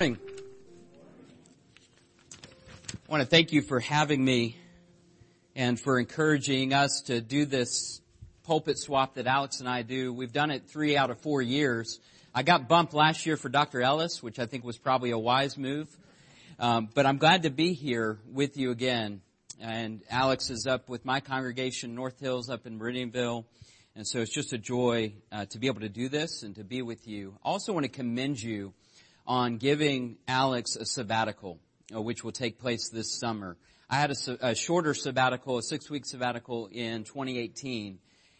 morning. I want to thank you for having me and for encouraging us to do this pulpit swap that Alex and I do. We've done it three out of four years. I got bumped last year for Dr. Ellis, which I think was probably a wise move. Um, but I'm glad to be here with you again. And Alex is up with my congregation, North Hills, up in Meridianville. And so it's just a joy uh, to be able to do this and to be with you. I also want to commend you on giving Alex a sabbatical, uh, which will take place this summer. I had a, a shorter sabbatical, a six week sabbatical in 2018,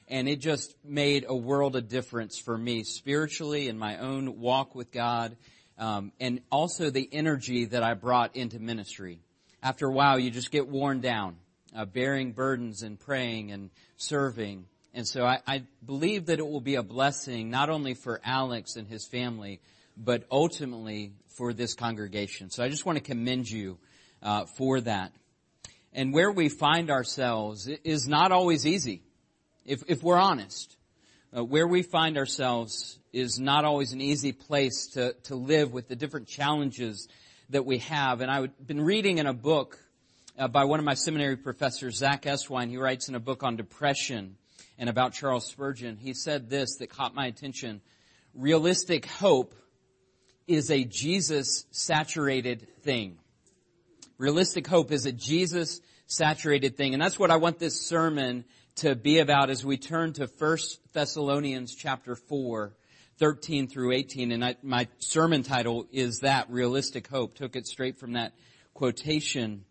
and it just made a world of difference for me spiritually in my own walk with God, um, and also the energy that I brought into ministry. After a while, you just get worn down, uh, bearing burdens and praying and serving. And so I, I believe that it will be a blessing not only for Alex and his family, but ultimately for this congregation. So I just want to commend you uh, for that. And where we find ourselves is not always easy, if, if we're honest. Uh, where we find ourselves is not always an easy place to, to live with the different challenges that we have. And I've been reading in a book uh, by one of my seminary professors, Zach Eswine. He writes in a book on depression and about Charles Spurgeon. He said this that caught my attention. Realistic hope is a Jesus saturated thing. Realistic hope is a Jesus saturated thing. And that's what I want this sermon to be about as we turn to 1 Thessalonians chapter 4, 13 through 18. And I, my sermon title is that, Realistic Hope. Took it straight from that quotation.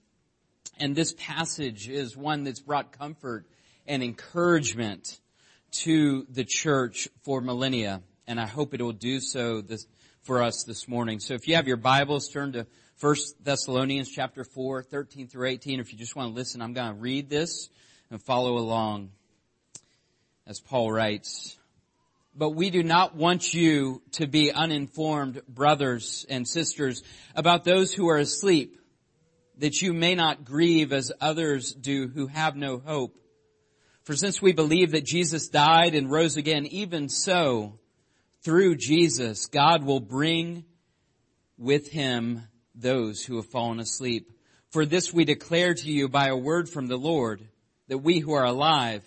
And this passage is one that's brought comfort and encouragement to the church for millennia. And I hope it will do so this, for us this morning. So if you have your Bibles, turn to 1 Thessalonians chapter 4, 13 through 18. If you just want to listen, I'm going to read this and follow along as Paul writes. But we do not want you to be uninformed brothers and sisters about those who are asleep, that you may not grieve as others do who have no hope. For since we believe that Jesus died and rose again, even so, through Jesus, God will bring with him those who have fallen asleep. For this we declare to you by a word from the Lord, that we who are alive,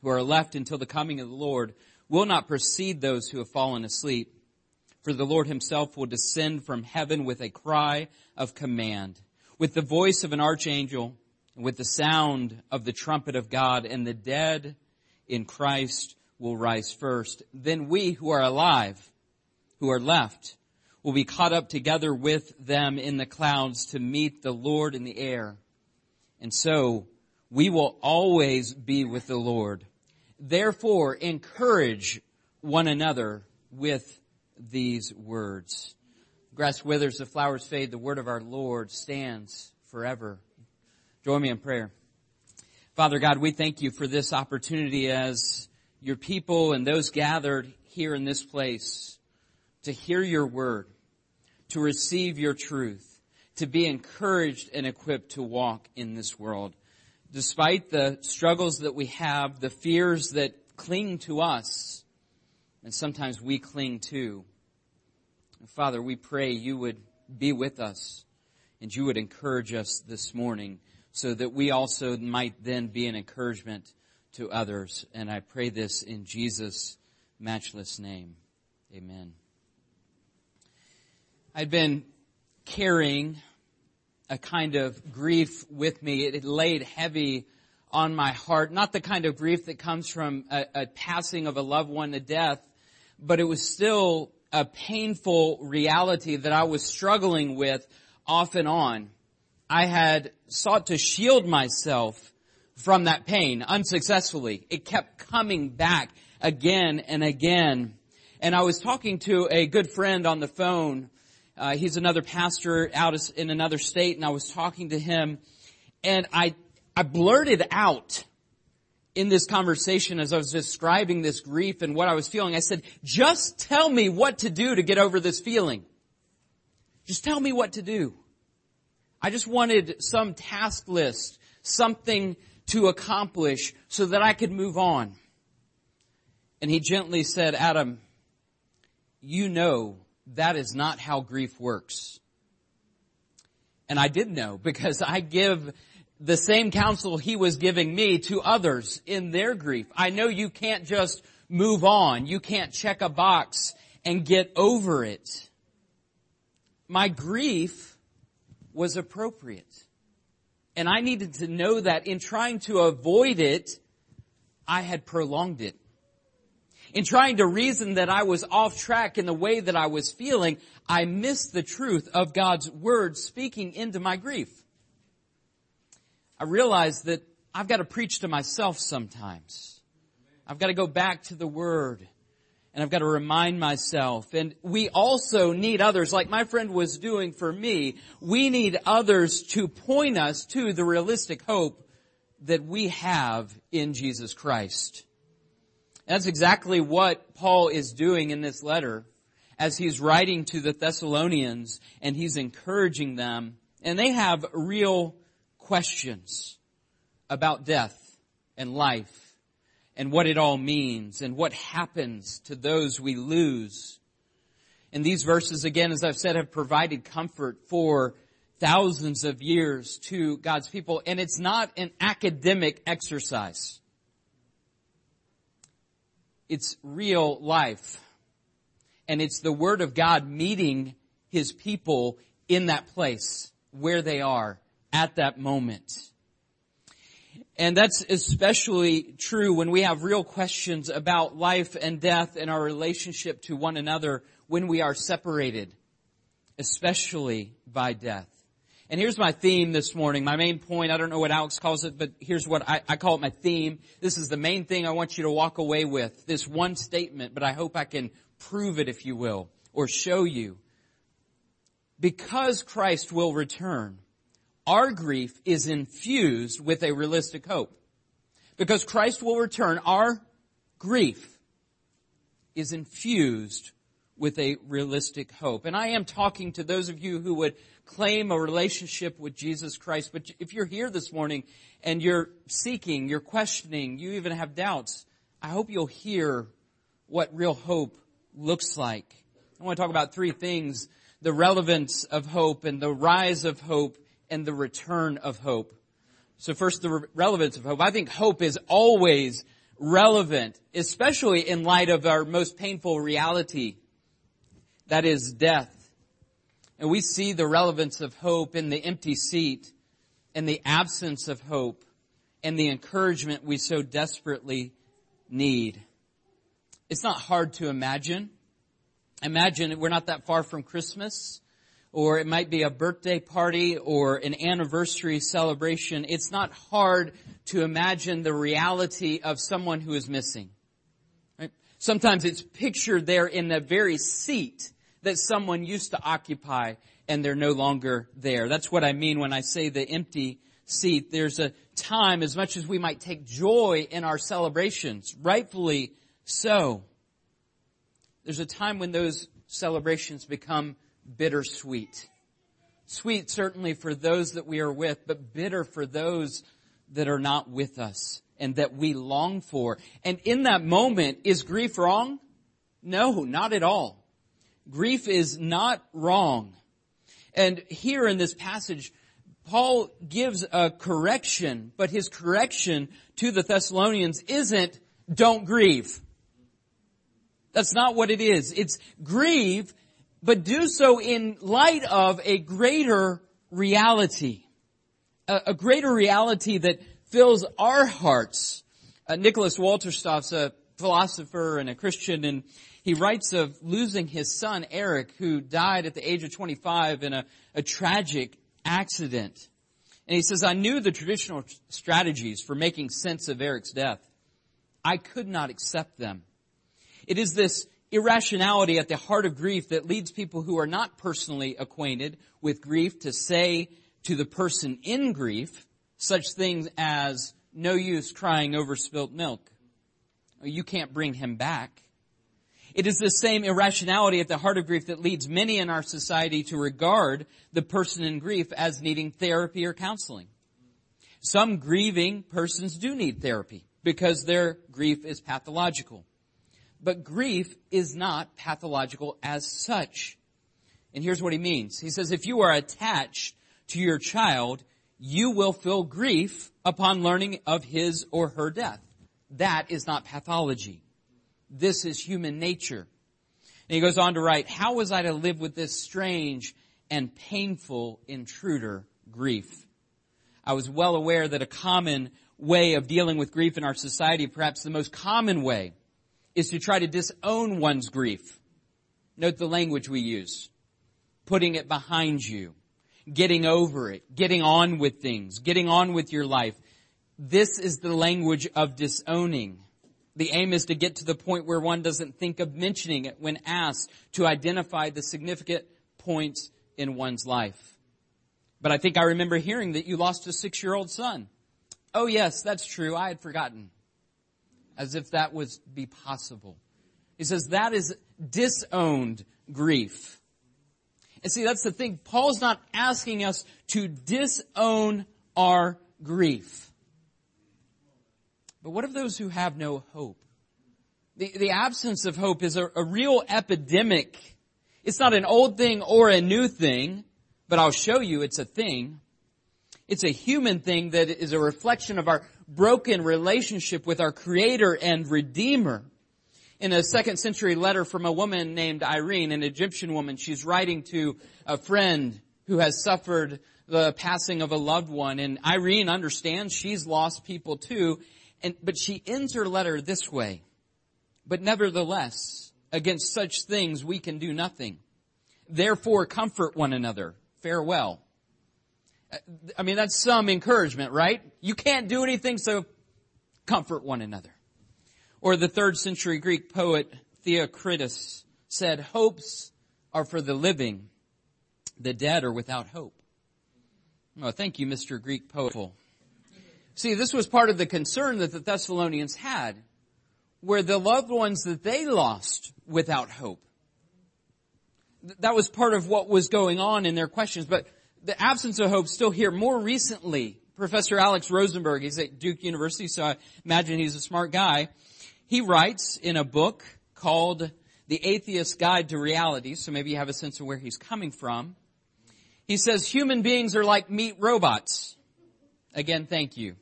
who are left until the coming of the Lord, will not precede those who have fallen asleep. For the Lord himself will descend from heaven with a cry of command, with the voice of an archangel, and with the sound of the trumpet of God, and the dead in Christ will rise first. Then we who are alive, who are left, will be caught up together with them in the clouds to meet the Lord in the air. And so we will always be with the Lord. Therefore, encourage one another with these words. Grass withers, the flowers fade, the word of our Lord stands forever. Join me in prayer. Father God, we thank you for this opportunity as your people and those gathered here in this place to hear your word, to receive your truth, to be encouraged and equipped to walk in this world. Despite the struggles that we have, the fears that cling to us, and sometimes we cling to. Father, we pray you would be with us and you would encourage us this morning so that we also might then be an encouragement to others. And I pray this in Jesus' matchless name. Amen. I'd been carrying a kind of grief with me. It laid heavy on my heart. Not the kind of grief that comes from a, a passing of a loved one to death, but it was still a painful reality that I was struggling with off and on. I had sought to shield myself from that pain unsuccessfully. It kept coming back again and again. And I was talking to a good friend on the phone. Uh, he's another pastor out in another state, and I was talking to him, and I I blurted out in this conversation as I was describing this grief and what I was feeling. I said, "Just tell me what to do to get over this feeling. Just tell me what to do." I just wanted some task list, something to accomplish so that I could move on. And he gently said, Adam, you know that is not how grief works. And I did know because I give the same counsel he was giving me to others in their grief. I know you can't just move on. You can't check a box and get over it. My grief was appropriate. And I needed to know that in trying to avoid it, I had prolonged it. In trying to reason that I was off track in the way that I was feeling, I missed the truth of God's word speaking into my grief. I realized that I've got to preach to myself sometimes. I've got to go back to the word and I've got to remind myself. And we also need others, like my friend was doing for me. We need others to point us to the realistic hope that we have in Jesus Christ. That's exactly what Paul is doing in this letter as he's writing to the Thessalonians and he's encouraging them. And they have real questions about death and life and what it all means and what happens to those we lose. And these verses, again, as I've said, have provided comfort for thousands of years to God's people. And it's not an academic exercise. It's real life. And it's the Word of God meeting His people in that place where they are at that moment. And that's especially true when we have real questions about life and death and our relationship to one another when we are separated, especially by death. And here's my theme this morning, my main point. I don't know what Alex calls it, but here's what I, I, call it my theme. This is the main thing I want you to walk away with. This one statement, but I hope I can prove it, if you will, or show you. Because Christ will return, our grief is infused with a realistic hope. Because Christ will return, our grief is infused with a realistic hope. And I am talking to those of you who would claim a relationship with Jesus Christ. But if you're here this morning and you're seeking, you're questioning, you even have doubts, I hope you'll hear what real hope looks like. I want to talk about three things. The relevance of hope and the rise of hope and the return of hope. So first, the re- relevance of hope. I think hope is always relevant, especially in light of our most painful reality. That is death. And we see the relevance of hope in the empty seat and the absence of hope and the encouragement we so desperately need. It's not hard to imagine. Imagine we're not that far from Christmas or it might be a birthday party or an anniversary celebration. It's not hard to imagine the reality of someone who is missing. Right? Sometimes it's pictured there in the very seat that someone used to occupy and they're no longer there. That's what I mean when I say the empty seat. There's a time, as much as we might take joy in our celebrations, rightfully so, there's a time when those celebrations become bittersweet. Sweet certainly for those that we are with, but bitter for those that are not with us and that we long for. And in that moment, is grief wrong? No, not at all. Grief is not wrong. And here in this passage, Paul gives a correction, but his correction to the Thessalonians isn't don't grieve. That's not what it is. It's grieve, but do so in light of a greater reality. A, a greater reality that fills our hearts. Uh, Nicholas Wolterstorff's a philosopher and a Christian and he writes of losing his son Eric who died at the age of 25 in a, a tragic accident. And he says, I knew the traditional strategies for making sense of Eric's death. I could not accept them. It is this irrationality at the heart of grief that leads people who are not personally acquainted with grief to say to the person in grief such things as, no use crying over spilt milk. You can't bring him back. It is the same irrationality at the heart of grief that leads many in our society to regard the person in grief as needing therapy or counseling. Some grieving persons do need therapy because their grief is pathological. But grief is not pathological as such. And here's what he means. He says, if you are attached to your child, you will feel grief upon learning of his or her death. That is not pathology. This is human nature. And he goes on to write, how was I to live with this strange and painful intruder, grief? I was well aware that a common way of dealing with grief in our society, perhaps the most common way, is to try to disown one's grief. Note the language we use. Putting it behind you. Getting over it. Getting on with things. Getting on with your life. This is the language of disowning. The aim is to get to the point where one doesn't think of mentioning it when asked to identify the significant points in one's life. But I think I remember hearing that you lost a six-year-old son. Oh yes, that's true. I had forgotten as if that was be possible. He says that is disowned grief. And see, that's the thing. Paul's not asking us to disown our grief. But what of those who have no hope? The, the absence of hope is a, a real epidemic. It's not an old thing or a new thing, but I'll show you it's a thing. It's a human thing that is a reflection of our broken relationship with our creator and redeemer. In a second century letter from a woman named Irene, an Egyptian woman, she's writing to a friend who has suffered the passing of a loved one. And Irene understands she's lost people too. And, but she ends her letter this way. But nevertheless, against such things we can do nothing. Therefore comfort one another. Farewell. I mean, that's some encouragement, right? You can't do anything, so comfort one another. Or the third century Greek poet Theocritus said, hopes are for the living. The dead are without hope. Oh, thank you, Mr. Greek poet. See, this was part of the concern that the Thessalonians had, where the loved ones that they lost without hope. That was part of what was going on in their questions, but the absence of hope still here. More recently, Professor Alex Rosenberg, he's at Duke University, so I imagine he's a smart guy. He writes in a book called The Atheist Guide to Reality, so maybe you have a sense of where he's coming from. He says human beings are like meat robots. Again, thank you.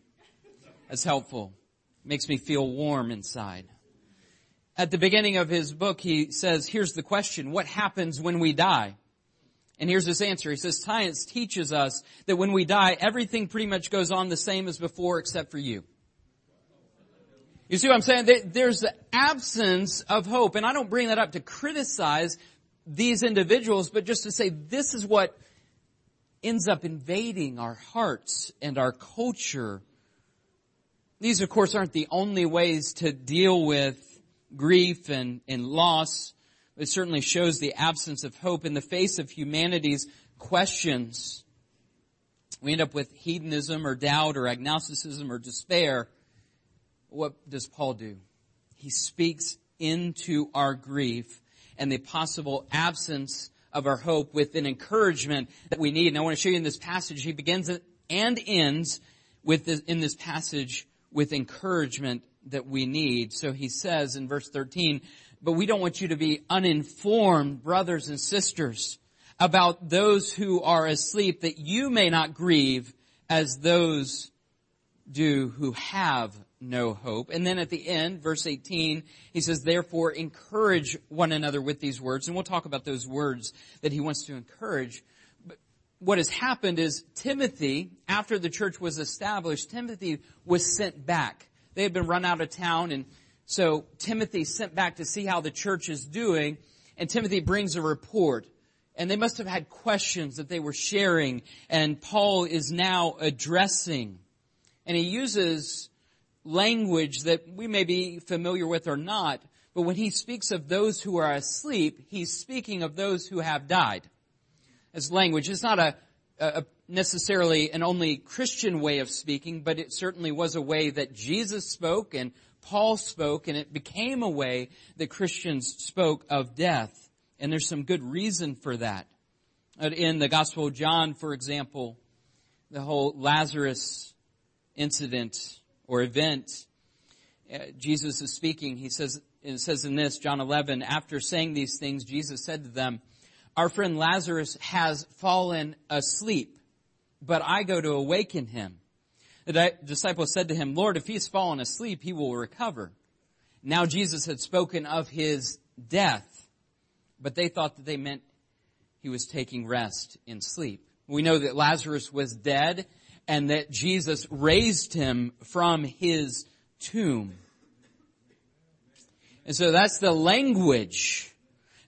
That's helpful. Makes me feel warm inside. At the beginning of his book, he says, here's the question, what happens when we die? And here's his answer. He says, science teaches us that when we die, everything pretty much goes on the same as before except for you. You see what I'm saying? There's the absence of hope. And I don't bring that up to criticize these individuals, but just to say this is what ends up invading our hearts and our culture. These, of course, aren't the only ways to deal with grief and, and loss. It certainly shows the absence of hope in the face of humanity's questions. We end up with hedonism or doubt or agnosticism or despair. What does Paul do? He speaks into our grief and the possible absence of our hope with an encouragement that we need. And I want to show you in this passage, he begins and ends with this, in this passage with encouragement that we need. So he says in verse 13, but we don't want you to be uninformed brothers and sisters about those who are asleep that you may not grieve as those do who have no hope. And then at the end, verse 18, he says, therefore encourage one another with these words. And we'll talk about those words that he wants to encourage. But what has happened is Timothy, after the church was established, Timothy was sent back. They had been run out of town and so Timothy sent back to see how the church is doing, and Timothy brings a report. And they must have had questions that they were sharing, and Paul is now addressing. And he uses language that we may be familiar with or not, but when he speaks of those who are asleep, he's speaking of those who have died. As language, it's not a, a necessarily an only Christian way of speaking, but it certainly was a way that Jesus spoke and Paul spoke and it became a way that Christians spoke of death. And there's some good reason for that. In the Gospel of John, for example, the whole Lazarus incident or event, uh, Jesus is speaking. He says it says in this, John 11, after saying these things, Jesus said to them, our friend Lazarus has fallen asleep, but I go to awaken him. The disciple said to him, Lord, if he's fallen asleep, he will recover. Now Jesus had spoken of his death, but they thought that they meant he was taking rest in sleep. We know that Lazarus was dead and that Jesus raised him from his tomb. And so that's the language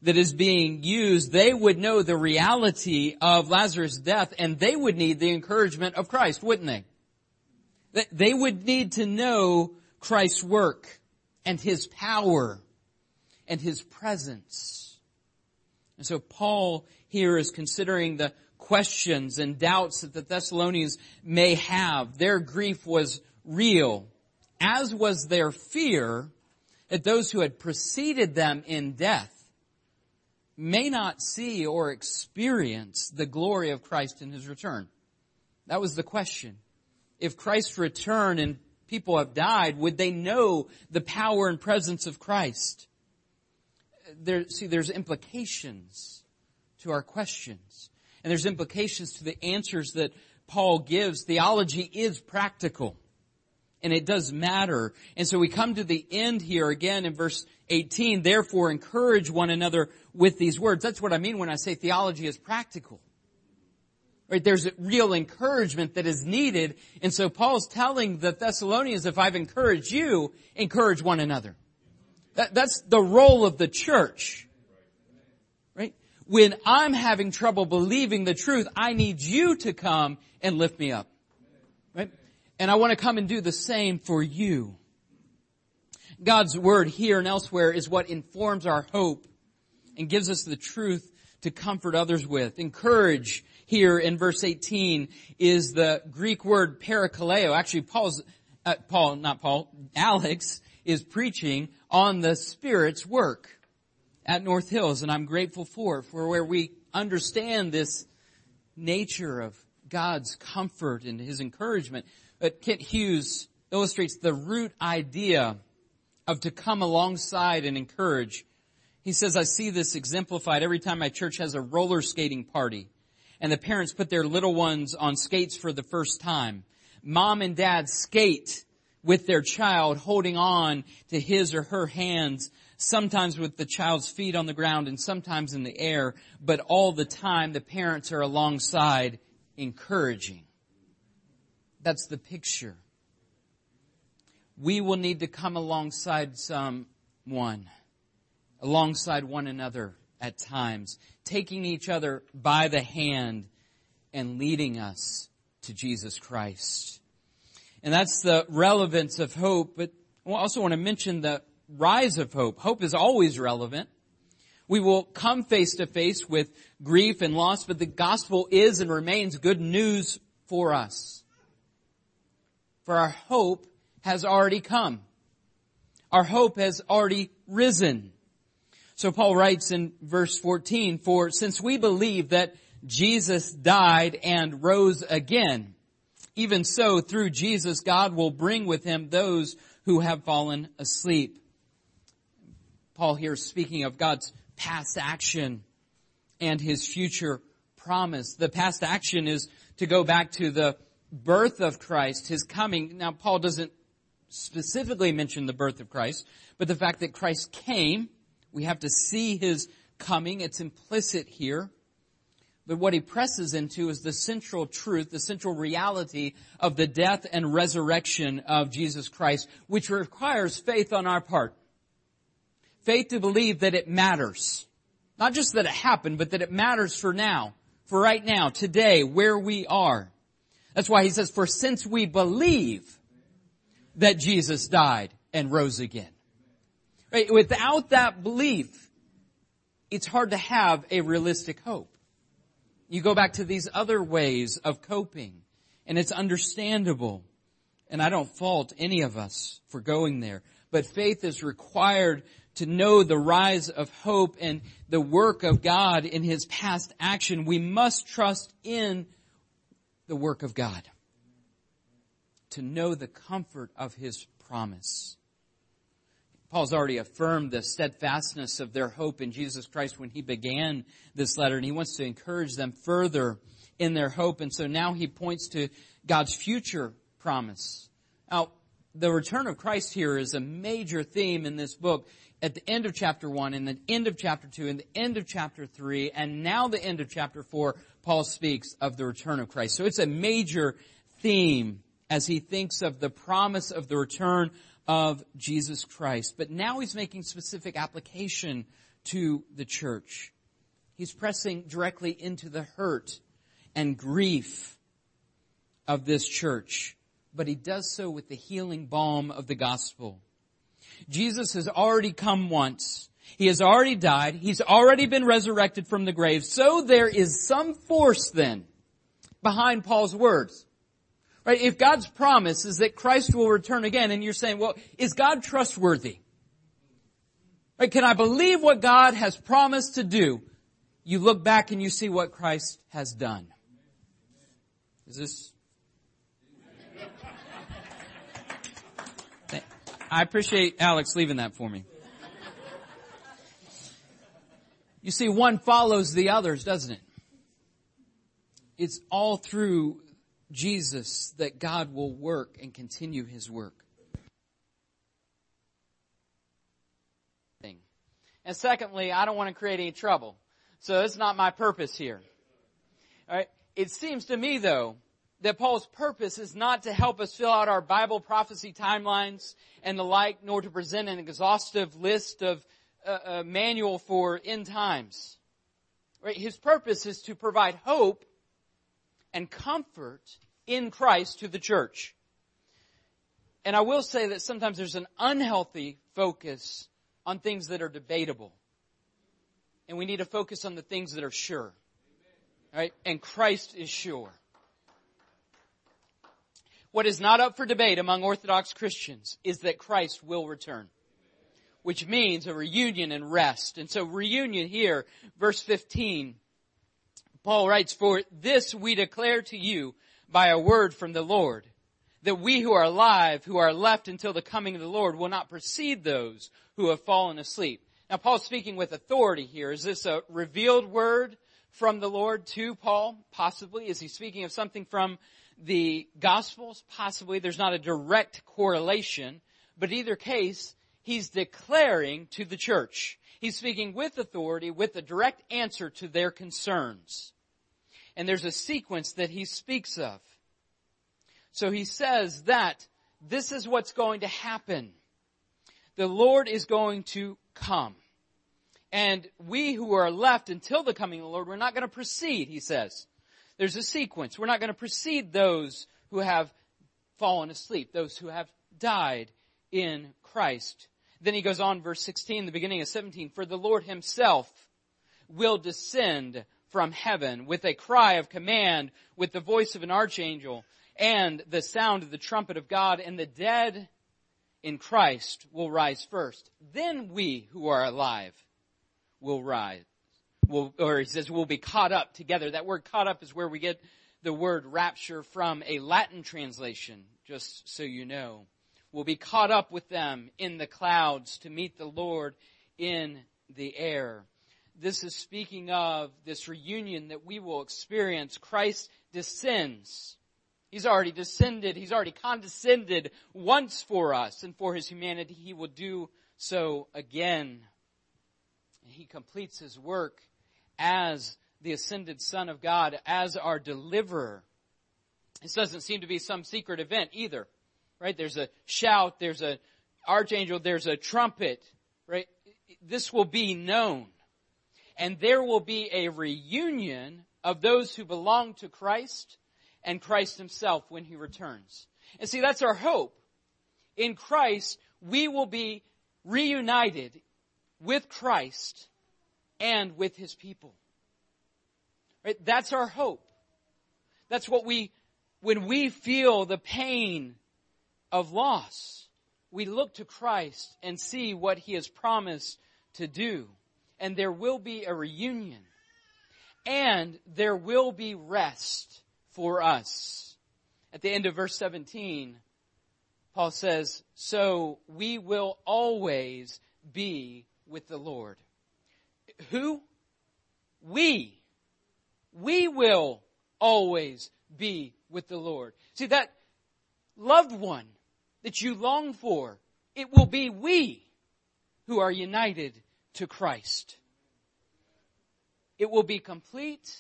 that is being used. They would know the reality of Lazarus' death and they would need the encouragement of Christ, wouldn't they? They would need to know Christ's work and His power and His presence. And so Paul here is considering the questions and doubts that the Thessalonians may have. Their grief was real, as was their fear that those who had preceded them in death may not see or experience the glory of Christ in his return. That was the question. If Christ returned and people have died, would they know the power and presence of Christ? There, see, there's implications to our questions. And there's implications to the answers that Paul gives. Theology is practical. And it does matter. And so we come to the end here again in verse 18. Therefore encourage one another with these words. That's what I mean when I say theology is practical. Right? There's real encouragement that is needed. And so Paul's telling the Thessalonians, if I've encouraged you, encourage one another. That, that's the role of the church. Right? When I'm having trouble believing the truth, I need you to come and lift me up. Right? And I want to come and do the same for you. God's word here and elsewhere is what informs our hope and gives us the truth to comfort others with. Encourage here in verse 18 is the Greek word parakaleo. Actually, Paul's, uh, Paul, not Paul, Alex is preaching on the Spirit's work at North Hills, and I'm grateful for it, for where we understand this nature of God's comfort and His encouragement. But Kent Hughes illustrates the root idea of to come alongside and encourage. He says, I see this exemplified every time my church has a roller skating party and the parents put their little ones on skates for the first time. Mom and dad skate with their child holding on to his or her hands, sometimes with the child's feet on the ground and sometimes in the air, but all the time the parents are alongside encouraging. That's the picture. We will need to come alongside someone, alongside one another at times, taking each other by the hand and leading us to Jesus Christ. And that's the relevance of hope, but I also want to mention the rise of hope. Hope is always relevant. We will come face to face with grief and loss, but the gospel is and remains good news for us for our hope has already come. Our hope has already risen. So Paul writes in verse 14, for since we believe that Jesus died and rose again, even so through Jesus God will bring with him those who have fallen asleep. Paul here speaking of God's past action and his future promise. The past action is to go back to the birth of Christ, his coming. Now, Paul doesn't specifically mention the birth of Christ, but the fact that Christ came, we have to see his coming. It's implicit here. But what he presses into is the central truth, the central reality of the death and resurrection of Jesus Christ, which requires faith on our part. Faith to believe that it matters. Not just that it happened, but that it matters for now, for right now, today, where we are. That's why he says, for since we believe that Jesus died and rose again. Right? Without that belief, it's hard to have a realistic hope. You go back to these other ways of coping and it's understandable. And I don't fault any of us for going there. But faith is required to know the rise of hope and the work of God in His past action. We must trust in the work of God, to know the comfort of His promise. Paul's already affirmed the steadfastness of their hope in Jesus Christ when he began this letter, and he wants to encourage them further in their hope. And so now he points to God's future promise. Now, the return of Christ here is a major theme in this book at the end of chapter 1, and the end of chapter 2, and the end of chapter 3, and now the end of chapter 4, Paul speaks of the return of Christ. So it's a major theme as he thinks of the promise of the return of Jesus Christ. But now he's making specific application to the church. He's pressing directly into the hurt and grief of this church, but he does so with the healing balm of the gospel. Jesus has already come once. He has already died. He's already been resurrected from the grave. So there is some force then behind Paul's words. Right? If God's promise is that Christ will return again and you're saying, well, is God trustworthy? Right? Can I believe what God has promised to do? You look back and you see what Christ has done. Is this? I appreciate Alex leaving that for me. You see, one follows the others, doesn't it? It's all through Jesus that God will work and continue his work. And secondly, I don't want to create any trouble. So it's not my purpose here. All right. It seems to me though, that Paul's purpose is not to help us fill out our Bible prophecy timelines and the like, nor to present an exhaustive list of uh, a uh, manual for end times. Right? His purpose is to provide hope and comfort in Christ to the church. And I will say that sometimes there's an unhealthy focus on things that are debatable. And we need to focus on the things that are sure. Right? And Christ is sure. What is not up for debate among Orthodox Christians is that Christ will return. Which means a reunion and rest. And so reunion here, verse 15, Paul writes, For this we declare to you by a word from the Lord, that we who are alive, who are left until the coming of the Lord, will not precede those who have fallen asleep. Now Paul's speaking with authority here. Is this a revealed word from the Lord to Paul? Possibly. Is he speaking of something from the Gospels? Possibly. There's not a direct correlation, but either case, he's declaring to the church. He's speaking with authority, with a direct answer to their concerns and there's a sequence that he speaks of. So he says that this is what's going to happen. The Lord is going to come. And we who are left until the coming of the Lord, we're not going to proceed, he says. There's a sequence. We're not going to precede those who have fallen asleep, those who have died in Christ. Then he goes on, verse 16, the beginning of 17, for the Lord himself will descend from heaven with a cry of command, with the voice of an archangel, and the sound of the trumpet of God, and the dead in Christ will rise first. Then we who are alive will rise. Will, or he says we'll be caught up together. That word caught up is where we get the word rapture from a Latin translation, just so you know. We'll be caught up with them in the clouds to meet the Lord in the air this is speaking of this reunion that we will experience. Christ descends. He's already descended. He's already condescended once for us and for his humanity. He will do so again. He completes his work as the ascended Son of God, as our deliverer. This doesn't seem to be some secret event either, right? There's a shout, there's a archangel, there's a trumpet, right? This will be known and there will be a reunion of those who belong to Christ and Christ himself when he returns. And see, that's our hope. In Christ, we will be reunited with Christ and with his people. Right? That's our hope. That's what we, when we feel the pain of loss, we look to Christ and see what he has promised to do and there will be a reunion and there will be rest for us. At the end of verse 17, Paul says, so we will always be with the Lord. Who? We. We will always be with the Lord. See that loved one that you long for, it will be we who are united to Christ. It will be complete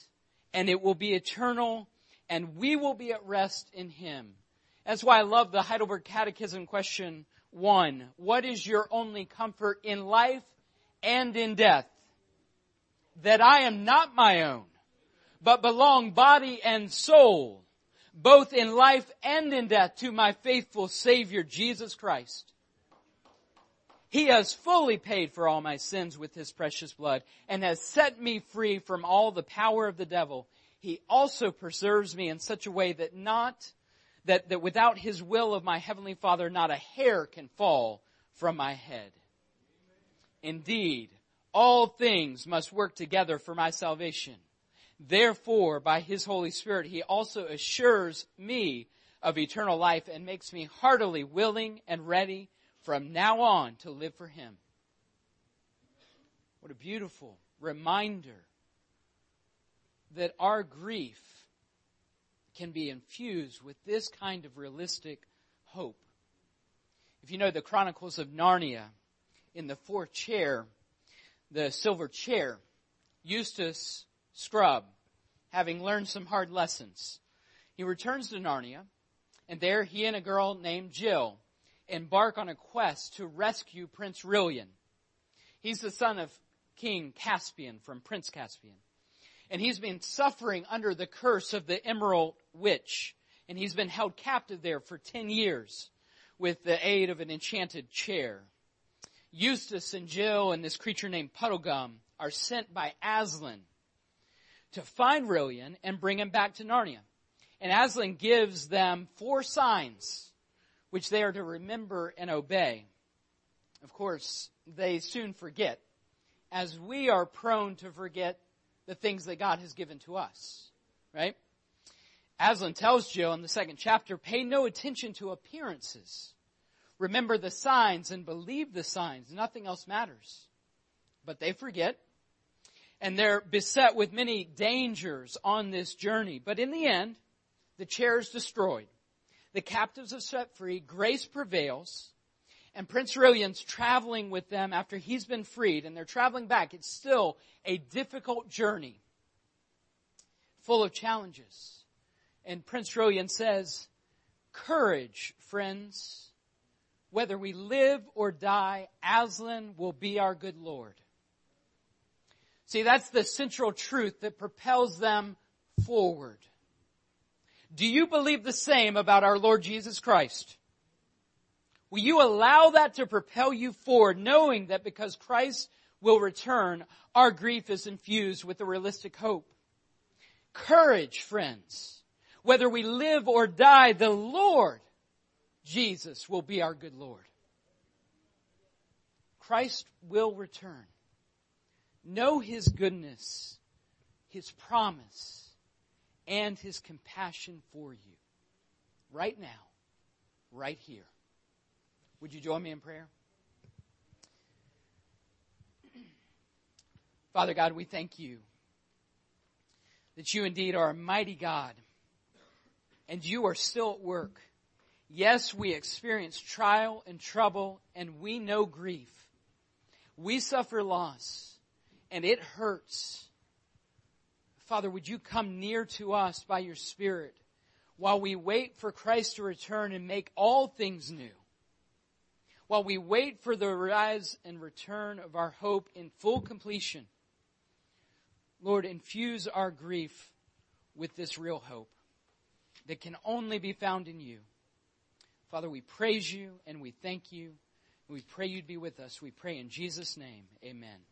and it will be eternal and we will be at rest in Him. That's why I love the Heidelberg Catechism question one. What is your only comfort in life and in death? That I am not my own, but belong body and soul, both in life and in death to my faithful Savior, Jesus Christ. He has fully paid for all my sins with His precious blood and has set me free from all the power of the devil. He also preserves me in such a way that not, that, that without His will of my Heavenly Father, not a hair can fall from my head. Indeed, all things must work together for my salvation. Therefore, by His Holy Spirit, He also assures me of eternal life and makes me heartily willing and ready from now on to live for Him. What a beautiful reminder that our grief can be infused with this kind of realistic hope. If you know the Chronicles of Narnia, in the fourth chair, the silver chair, Eustace Scrubb, having learned some hard lessons, he returns to Narnia, and there he and a girl named Jill embark on a quest to rescue Prince Rilian. He's the son of King Caspian from Prince Caspian. And he's been suffering under the curse of the Emerald Witch. And he's been held captive there for 10 years with the aid of an enchanted chair. Eustace and Jill and this creature named Puddleglum are sent by Aslan to find Rilian and bring him back to Narnia. And Aslan gives them four signs which they are to remember and obey. Of course, they soon forget, as we are prone to forget the things that God has given to us. Right? Aslan tells Jill in the second chapter, pay no attention to appearances. Remember the signs and believe the signs. Nothing else matters. But they forget. And they're beset with many dangers on this journey. But in the end, the chair is destroyed. The captives are set free. Grace prevails. And Prince Rilian's traveling with them after he's been freed and they're traveling back. It's still a difficult journey full of challenges. And Prince Rilian says, courage, friends. Whether we live or die, Aslan will be our good Lord. See, that's the central truth that propels them forward. Do you believe the same about our Lord Jesus Christ? Will you allow that to propel you forward, knowing that because Christ will return, our grief is infused with a realistic hope? Courage, friends. Whether we live or die, the Lord, Jesus, will be our good Lord. Christ will return. Know His goodness, His promise, and his compassion for you. Right now, right here. Would you join me in prayer? Father God, we thank you that you indeed are a mighty God and you are still at work. Yes, we experience trial and trouble and we know grief. We suffer loss and it hurts. Father, would you come near to us by your Spirit while we wait for Christ to return and make all things new? While we wait for the rise and return of our hope in full completion, Lord, infuse our grief with this real hope that can only be found in you. Father, we praise you and we thank you. We pray you'd be with us. We pray in Jesus' name. Amen.